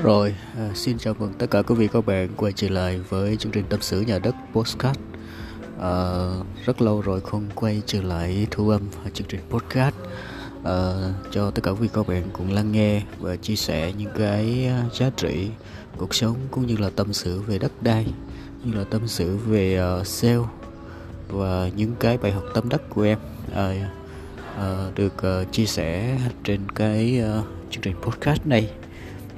Dạ. Rồi, à, xin chào mừng tất cả quý vị các bạn quay trở lại với chương trình tâm sự nhà đất Postcard à, Rất lâu rồi không quay trở lại thu âm chương trình podcast. À, Cho tất cả quý vị các bạn cùng lắng nghe và chia sẻ những cái à, giá trị cuộc sống cũng như là tâm sự về đất đai Như là tâm sự về uh, sale và những cái bài học tâm đắc của em. À, à, Được uh, chia sẻ trên cái uh, chương trình podcast này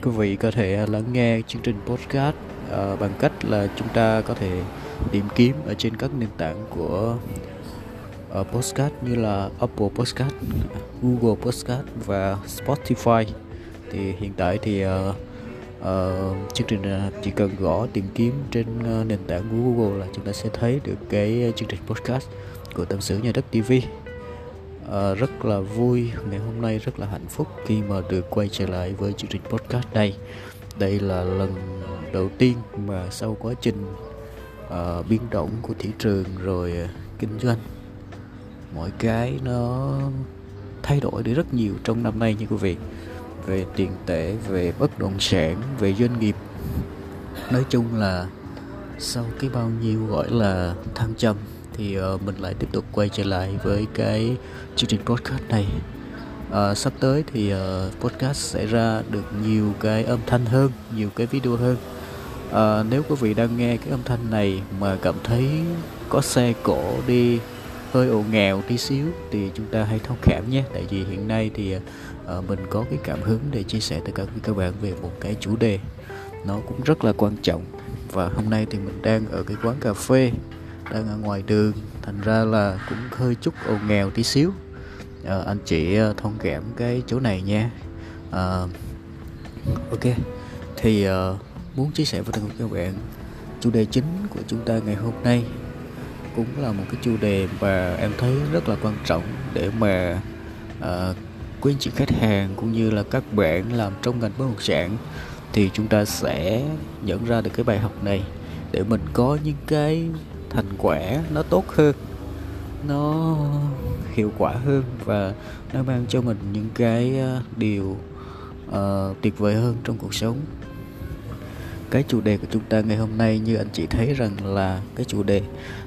quý vị có thể à, lắng nghe chương trình podcast uh, bằng cách là chúng ta có thể tìm kiếm ở trên các nền tảng của uh, podcast như là Apple Podcast, Google Podcast và Spotify. Thì hiện tại thì uh, uh, chương trình chỉ cần gõ tìm kiếm trên uh, nền tảng của Google là chúng ta sẽ thấy được cái chương trình podcast của tâm sự nhà đất TV à, rất là vui ngày hôm nay rất là hạnh phúc khi mà được quay trở lại với chương trình podcast đây đây là lần đầu tiên mà sau quá trình uh, biến động của thị trường rồi uh, kinh doanh mọi cái nó thay đổi đi rất nhiều trong năm nay nha quý vị. Về tiền tệ về bất động sản về doanh nghiệp. Nói chung là sau cái bao nhiêu gọi là thăng trầm thì uh, mình lại tiếp tục quay trở lại với cái chương trình podcast này. Uh, sắp tới thì uh, podcast sẽ ra được nhiều cái âm thanh hơn nhiều cái video hơn. Uh, nếu quý vị đang nghe cái âm thanh này mà cảm thấy có xe cổ đi hơi ồn nghèo tí xíu thì chúng ta hãy thông cảm nhé. Tại vì hiện nay thì uh, mình có cái cảm hứng để chia sẻ tất cả với các bạn về một cái chủ đề nó cũng rất là quan trọng. Và hôm nay thì mình đang ở cái quán cà phê đang ở ngoài đường. Thành ra là cũng hơi chút ồn nghèo tí xíu. À, anh chị ờ, thông cảm cái chỗ này nha. À, ok. Thì uh, muốn chia sẻ với tất cả các bạn chủ đề chính của chúng ta ngày hôm nay cũng là một cái chủ đề mà em thấy rất là quan trọng để mà uh, quý anh chị khách hàng cũng như là các bạn làm trong ngành bất động sản. Thì chúng ta sẽ nhận ra được cái bài học này để mình có những cái thành quả nó tốt hơn. Nó hiệu quả hơn và nó mang cho mình những cái ờ, điều uh, tuyệt vời hơn trong cuộc sống. Cái chủ đề của chúng ta ngày hôm nay như anh chị thấy rằng là cái chủ đề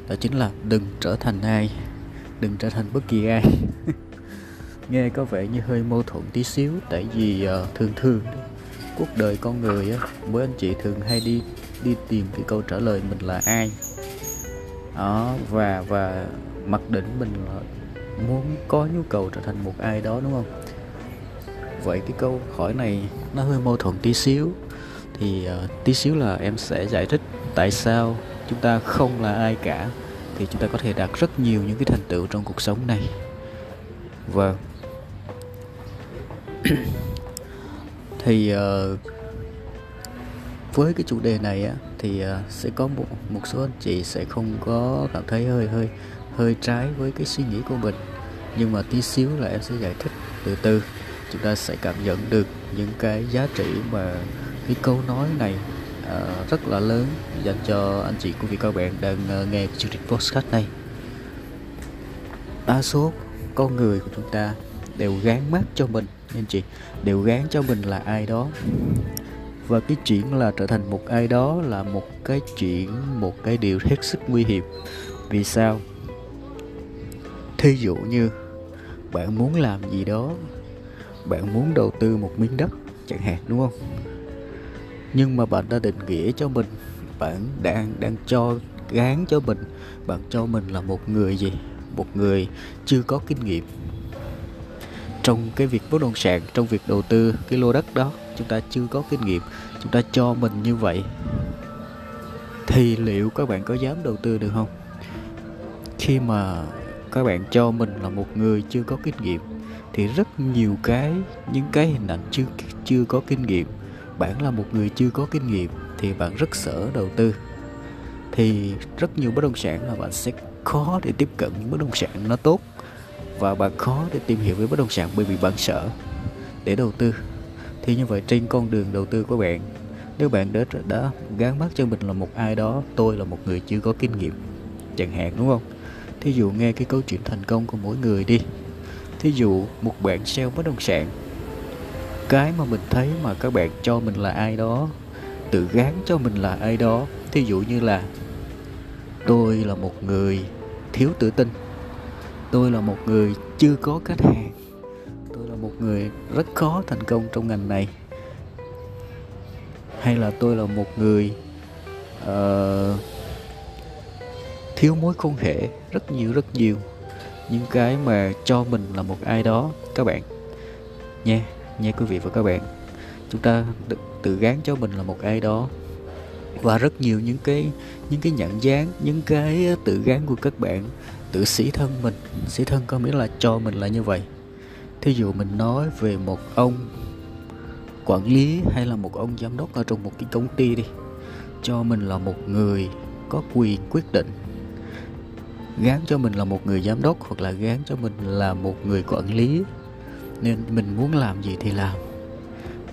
đó chính là đừng trở thành ai đừng trở thành bất kỳ ai. Nghe có vẻ như hơi mâu thuẫn tí xíu tại vì uh, thường thường cuộc đời con người á mỗi anh chị thường hay đi đi tìm cái câu trả lời mình là ai đó và và mặc định mình là muốn có nhu cầu trở thành một ai đó đúng không? Vậy cái câu hỏi này nó hơi mâu thuẫn tí xíu. Thì uh, tí xíu là em sẽ giải thích tại sao chúng ta không là ai cả. Thì chúng ta có thể đạt rất nhiều những cái thành tựu trong cuộc sống này. Và vâng. thì uh, với cái chủ đề này á thì ờ, sẽ có một một số anh chị sẽ không có cảm thấy hơi hơi hơi trái với cái suy nghĩ của mình. Nhưng mà tí xíu là em sẽ giải thích từ từ. Chúng ta sẽ cảm nhận được những cái giá trị mà cái câu nói này uh, rất là lớn dành cho anh chị của vị các bạn đang uh, nghe chương trình podcast này. Đa số con người của chúng ta đều gán mắt cho mình anh chị. Đều gán cho mình là ai đó và cái chuyện là trở thành một ai đó là một cái chuyện, một cái điều hết sức nguy hiểm. Vì sao? Thí dụ như, bạn muốn làm gì đó, bạn muốn đầu tư một miếng đất chẳng hạn, đúng không? Nhưng mà bạn đã định nghĩa cho mình, bạn đang đang cho, gán cho mình, bạn cho mình là một người gì? Một người chưa có kinh nghiệm trong cái việc bất động sản, trong việc đầu tư cái lô đất đó chúng ta chưa có kinh nghiệm, chúng ta cho mình như vậy, thì liệu các bạn có dám đầu tư được không? Khi mà các bạn cho mình là một người chưa có kinh nghiệm, thì rất nhiều cái, những cái hình ảnh chưa chưa có kinh nghiệm. Bạn là một người chưa có kinh nghiệm thì bạn rất sợ đầu tư. Thì rất nhiều bất động sản là bạn sẽ khó để tiếp cận những bất động sản nó tốt, và bạn khó để tìm hiểu về bất động sản bởi vì bạn sợ để đầu tư thì như vậy trên con đường đầu tư của bạn, nếu bạn đã đã gán mắt cho mình là một ai đó, tôi là một người chưa có kinh nghiệm, chẳng hạn, đúng không? Thí dụ nghe cái câu chuyện thành công của mỗi người đi. Thí dụ một bạn sale bất động sản, cái mà mình thấy mà các bạn cho mình là ai đó, tự gán cho mình là ai đó, thí dụ như là, tôi là một người thiếu tự tin, tôi là một người chưa có khách hàng người rất khó thành công trong ngành này. Hay là tôi là một người uh, thiếu mối quan hệ rất nhiều rất nhiều. Những cái mà cho mình là một ai đó. Các bạn nha nha quý vị và các bạn. Chúng ta tự gán cho mình là một ai đó. Và rất nhiều những cái những cái nhận dáng những cái tự gán của các bạn tự sĩ thân mình. Sĩ thân có nghĩa là cho mình là như vậy thí dụ mình nói về một ông quản lý hay là một ông giám đốc ở trong một cái công ty đi cho mình là một người có quyền quyết định gán cho mình là một người giám đốc hoặc là gán cho mình là một người quản lý nên mình muốn làm gì thì làm.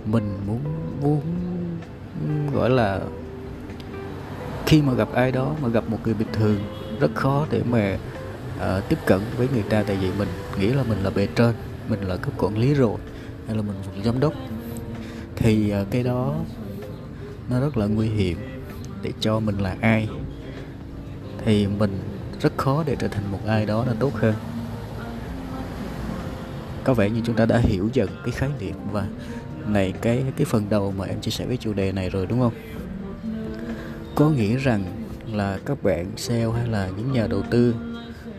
Mình muốn muốn gọi là khi mà gặp ai đó mà gặp một người bình thường rất khó để mà uh, tiếp cận với người ta tại vì mình nghĩ là mình là bề trên mình là cấp quản lý rồi, hay là mình là giám đốc. Thì à, cái đó nó rất là nguy hiểm để cho mình là ai. Thì mình rất khó để trở thành một ai đó là tốt hơn. Có vẻ như chúng ta đã hiểu dần cái khái niệm và này, cái cái phần đầu mà em chia sẻ với chủ đề này rồi, đúng không? Có nghĩa rằng là các bạn sale hay là những nhà đầu tư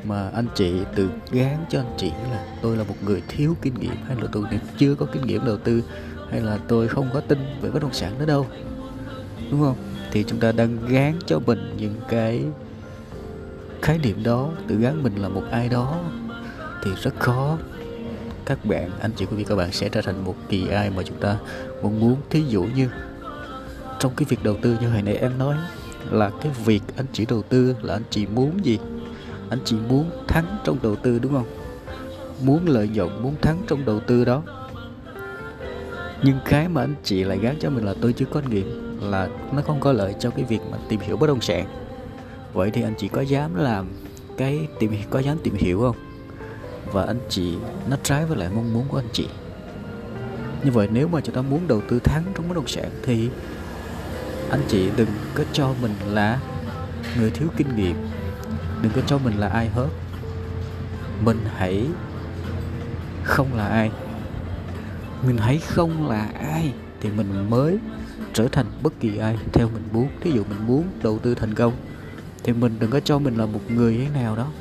mà anh chị tự gán cho anh chị là tôi là một người thiếu kinh nghiệm hay là tôi chưa có kinh nghiệm đầu tư hay là tôi không có tin về bất động sản nữa đâu, đúng không? Thì chúng ta đang gán cho mình những cái khái niệm đó, tự gán mình là một ai đó thì rất khó. Các bạn, anh chị quý vị, các bạn sẽ trở thành một kỳ ai mà chúng ta mong muốn. Thí dụ như trong cái việc đầu tư như hồi nãy em nói là cái việc anh chị đầu tư là anh chị muốn gì? Anh chỉ muốn thắng trong đầu tư, đúng không? Muốn lợi nhuận, muốn thắng trong đầu tư đó. Nhưng cái mà anh chị lại gán cho mình là tôi chưa có kinh nghiệm, là nó không có lợi cho cái việc mà tìm hiểu bất động sản. Vậy thì anh chị có dám làm cái tìm, có dám tìm hiểu không? Và anh chị, nó trái với lại mong muốn của anh chị. Như vậy nếu mà chúng ta muốn đầu tư thắng trong bất động sản thì anh chị đừng có cho mình là người thiếu kinh nghiệm đừng có cho mình là ai hết. Mình hãy không là ai. Mình hãy không là ai thì mình mới trở thành bất kỳ ai theo mình muốn. Thí dụ mình muốn đầu tư thành công thì mình đừng có cho mình là một người thế nào đó.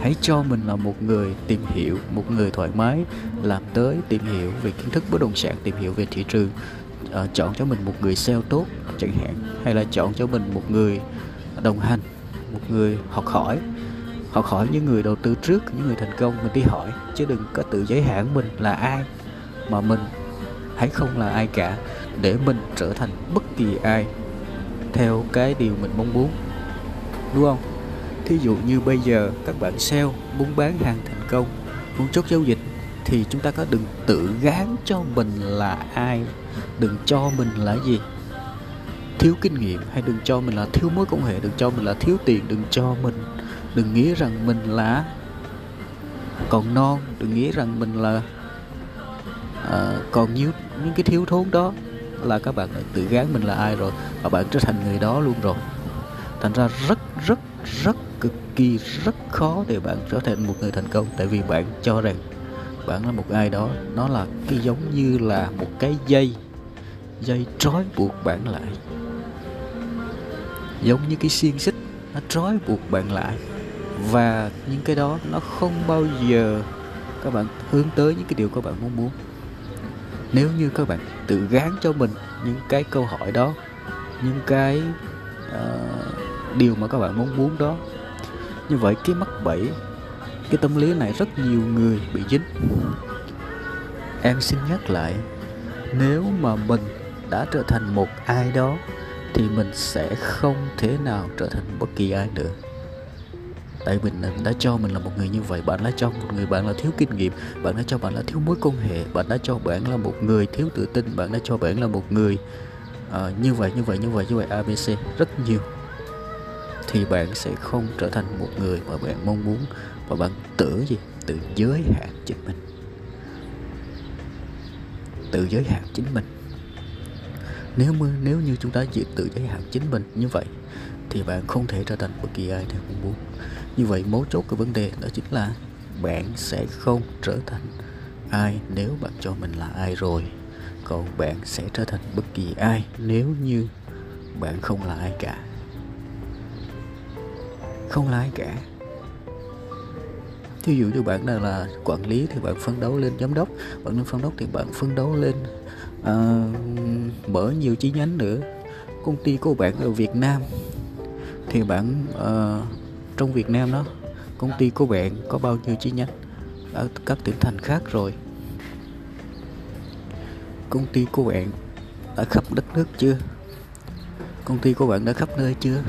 Hãy cho mình là một người tìm hiểu một người thoải mái làm tới tìm hiểu về kiến thức bất động sản tìm hiểu về thị trường. Uh, chọn cho mình một người sale tốt chẳng hạn hay là chọn cho mình một người đồng hành một người học hỏi học hỏi những người đầu tư trước, những người thành công, mình đi hỏi, chứ đừng có tự giới hạn mình là ai, mà mình hãy không là ai cả, để mình trở thành bất kỳ ai theo cái điều mình mong muốn, đúng không? Thí dụ như bây giờ các bạn sale muốn bán hàng thành công, muốn chốt giao dịch, thì chúng ta có đừng tự gán cho mình là ai, đừng cho mình là gì thiếu kinh nghiệm hay đừng cho mình là thiếu mối quan hệ đừng cho mình là thiếu tiền đừng cho mình đừng nghĩ rằng mình là còn non đừng nghĩ rằng mình là uh, còn nhiều những cái thiếu thốn đó. Là các bạn tự gán mình là ai rồi và bạn trở thành người đó luôn rồi. Thành ra rất rất rất cực kỳ rất khó để bạn trở thành một người thành công. Tại vì bạn cho rằng bạn là một ai đó nó là cái giống như là một cái dây dây trói buộc bạn lại giống như cái xiên xích nó trói buộc bạn lại. Và những cái đó nó không bao giờ các bạn hướng tới những cái điều các bạn mong muốn. Nếu như các bạn tự gán cho mình những cái câu hỏi đó những cái uh, điều mà các bạn mong muốn đó như vậy cái mắc bẫy cái tâm lý này rất nhiều người bị dính. Em xin nhắc lại nếu mà mình đã trở thành một ai đó thì mình sẽ không thể nào trở thành bất kỳ ai nữa. Tại mình đã cho mình là một người như vậy bạn đã cho một người bạn là thiếu kinh nghiệm bạn đã cho bạn là thiếu mối quan hệ bạn đã cho bạn là một người thiếu tự tin bạn đã cho bạn là một người uh, như vậy như vậy như vậy như vậy abc rất nhiều. Thì bạn sẽ không trở thành một người mà bạn mong muốn và bạn tự gì? Tự giới hạn chính mình. Tự giới hạn chính mình nếu nếu như chúng ta chỉ tự giới hạn chính mình như vậy, thì bạn không thể trở thành bất kỳ ai theo mong muốn như vậy, mấu chốt của vấn đề đó chính là bạn sẽ không trở thành ai nếu bạn cho mình là ai rồi. Còn bạn sẽ trở thành bất kỳ ai nếu như bạn không là ai cả. Không là ai cả thí dụ như bạn đang là quản lý thì bạn phấn đấu lên giám đốc. Bạn lên phấn đấu thì bạn phấn đấu lên uh, mở nhiều chi nhánh nữa. Công ty của bạn ở Việt Nam thì bạn uh, trong Việt Nam đó công ty của bạn có bao nhiêu chi nhánh ở các tỉnh thành khác rồi? Công ty của bạn đã khắp đất nước chưa? Công ty của bạn đã khắp nơi chưa?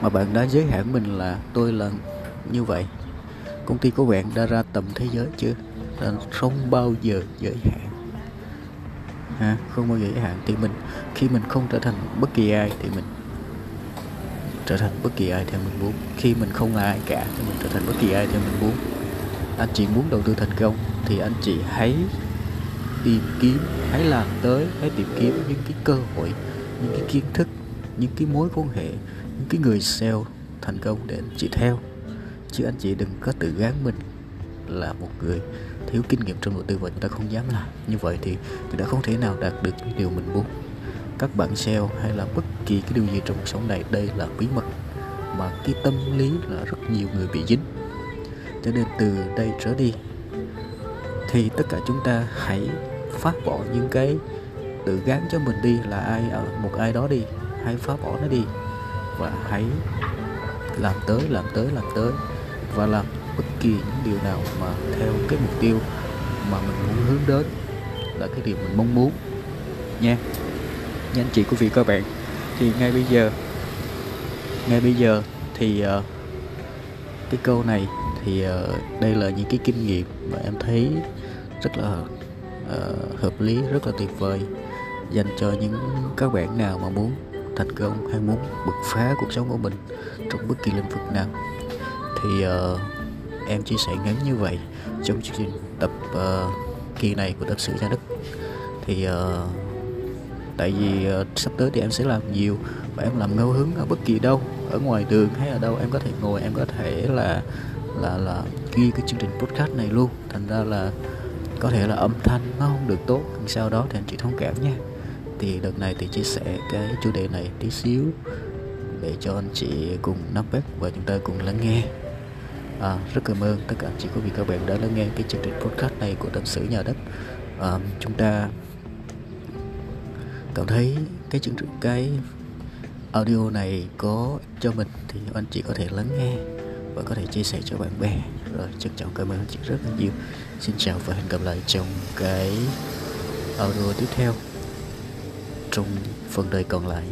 Mà bạn đã giới hạn mình là tôi là như vậy công ty của bạn đã ra tầm thế giới chưa? Là không bao giờ giới hạn. Ha không bao giờ giới hạn. Thì mình, khi mình không trở thành bất kỳ ai thì mình trở thành bất kỳ ai theo mình muốn. Khi mình không là ai cả thì mình trở thành bất kỳ ai theo mình muốn. Anh chị muốn đầu tư thành công thì anh chị hãy tìm kiếm, hãy làm tới, hãy tìm kiếm những cái cơ hội, những cái kiến thức, những cái mối quan hệ, những cái người sale thành công để anh chị theo chứ anh chị đừng có tự gán mình là một người thiếu kinh nghiệm trong đầu tư và chúng ta không dám làm. Như vậy thì chúng ta không thể nào đạt được những điều mình muốn. Các bạn sale hay là bất kỳ cái điều gì trong cuộc sống này, đây là bí mật mà cái tâm lý là rất nhiều người bị dính. Cho nên từ đây trở đi, thì tất cả chúng ta hãy phát bỏ những cái tự gán cho mình đi là ai ở một ai đó đi. Hãy phá bỏ nó đi và hãy làm tới làm tới làm tới và làm bất kỳ những điều nào mà theo cái mục tiêu mà mình muốn hướng đến là cái điều mình mong muốn. Nha. Nha anh chị quý vị các bạn thì ngay bây giờ ngay bây giờ thì uh, cái câu này thì uh, đây là những cái kinh nghiệm mà em thấy rất là uh, hợp lý rất là tuyệt vời dành cho những các bạn nào mà muốn thành công hay muốn bứt phá cuộc sống của mình trong bất kỳ lĩnh vực nào thì uh, em chia sẻ ngắn như vậy trong chương trình tập uh, kỳ này của tập sự Gia Đức. thì uh, tại vì uh, sắp tới thì em sẽ làm nhiều và em làm ngẫu hứng ở bất kỳ đâu ở ngoài đường hay ở đâu em có thể ngồi em có thể là là là ghi cái chương trình podcast này luôn. Thành ra là có thể là âm thanh nó không được tốt sau đó thì anh chị thông cảm nha. Thì đợt này thì chia sẻ cái chủ đề này tí xíu để cho anh chị cùng nắm bắt và chúng ta cùng lắng nghe à, rất cảm ơn tất cả anh chị quý vị các bạn đã lắng nghe cái chương trình podcast này của tâm sử nhà đất. À, chúng ta cảm thấy cái chương trình cái audio này có cho mình thì anh chị có thể lắng nghe và có thể chia sẻ cho bạn bè. Rồi trân trọng cảm ơn anh chị rất là nhiều. Xin chào và hẹn gặp lại trong cái audio tiếp theo trong phần đời còn lại.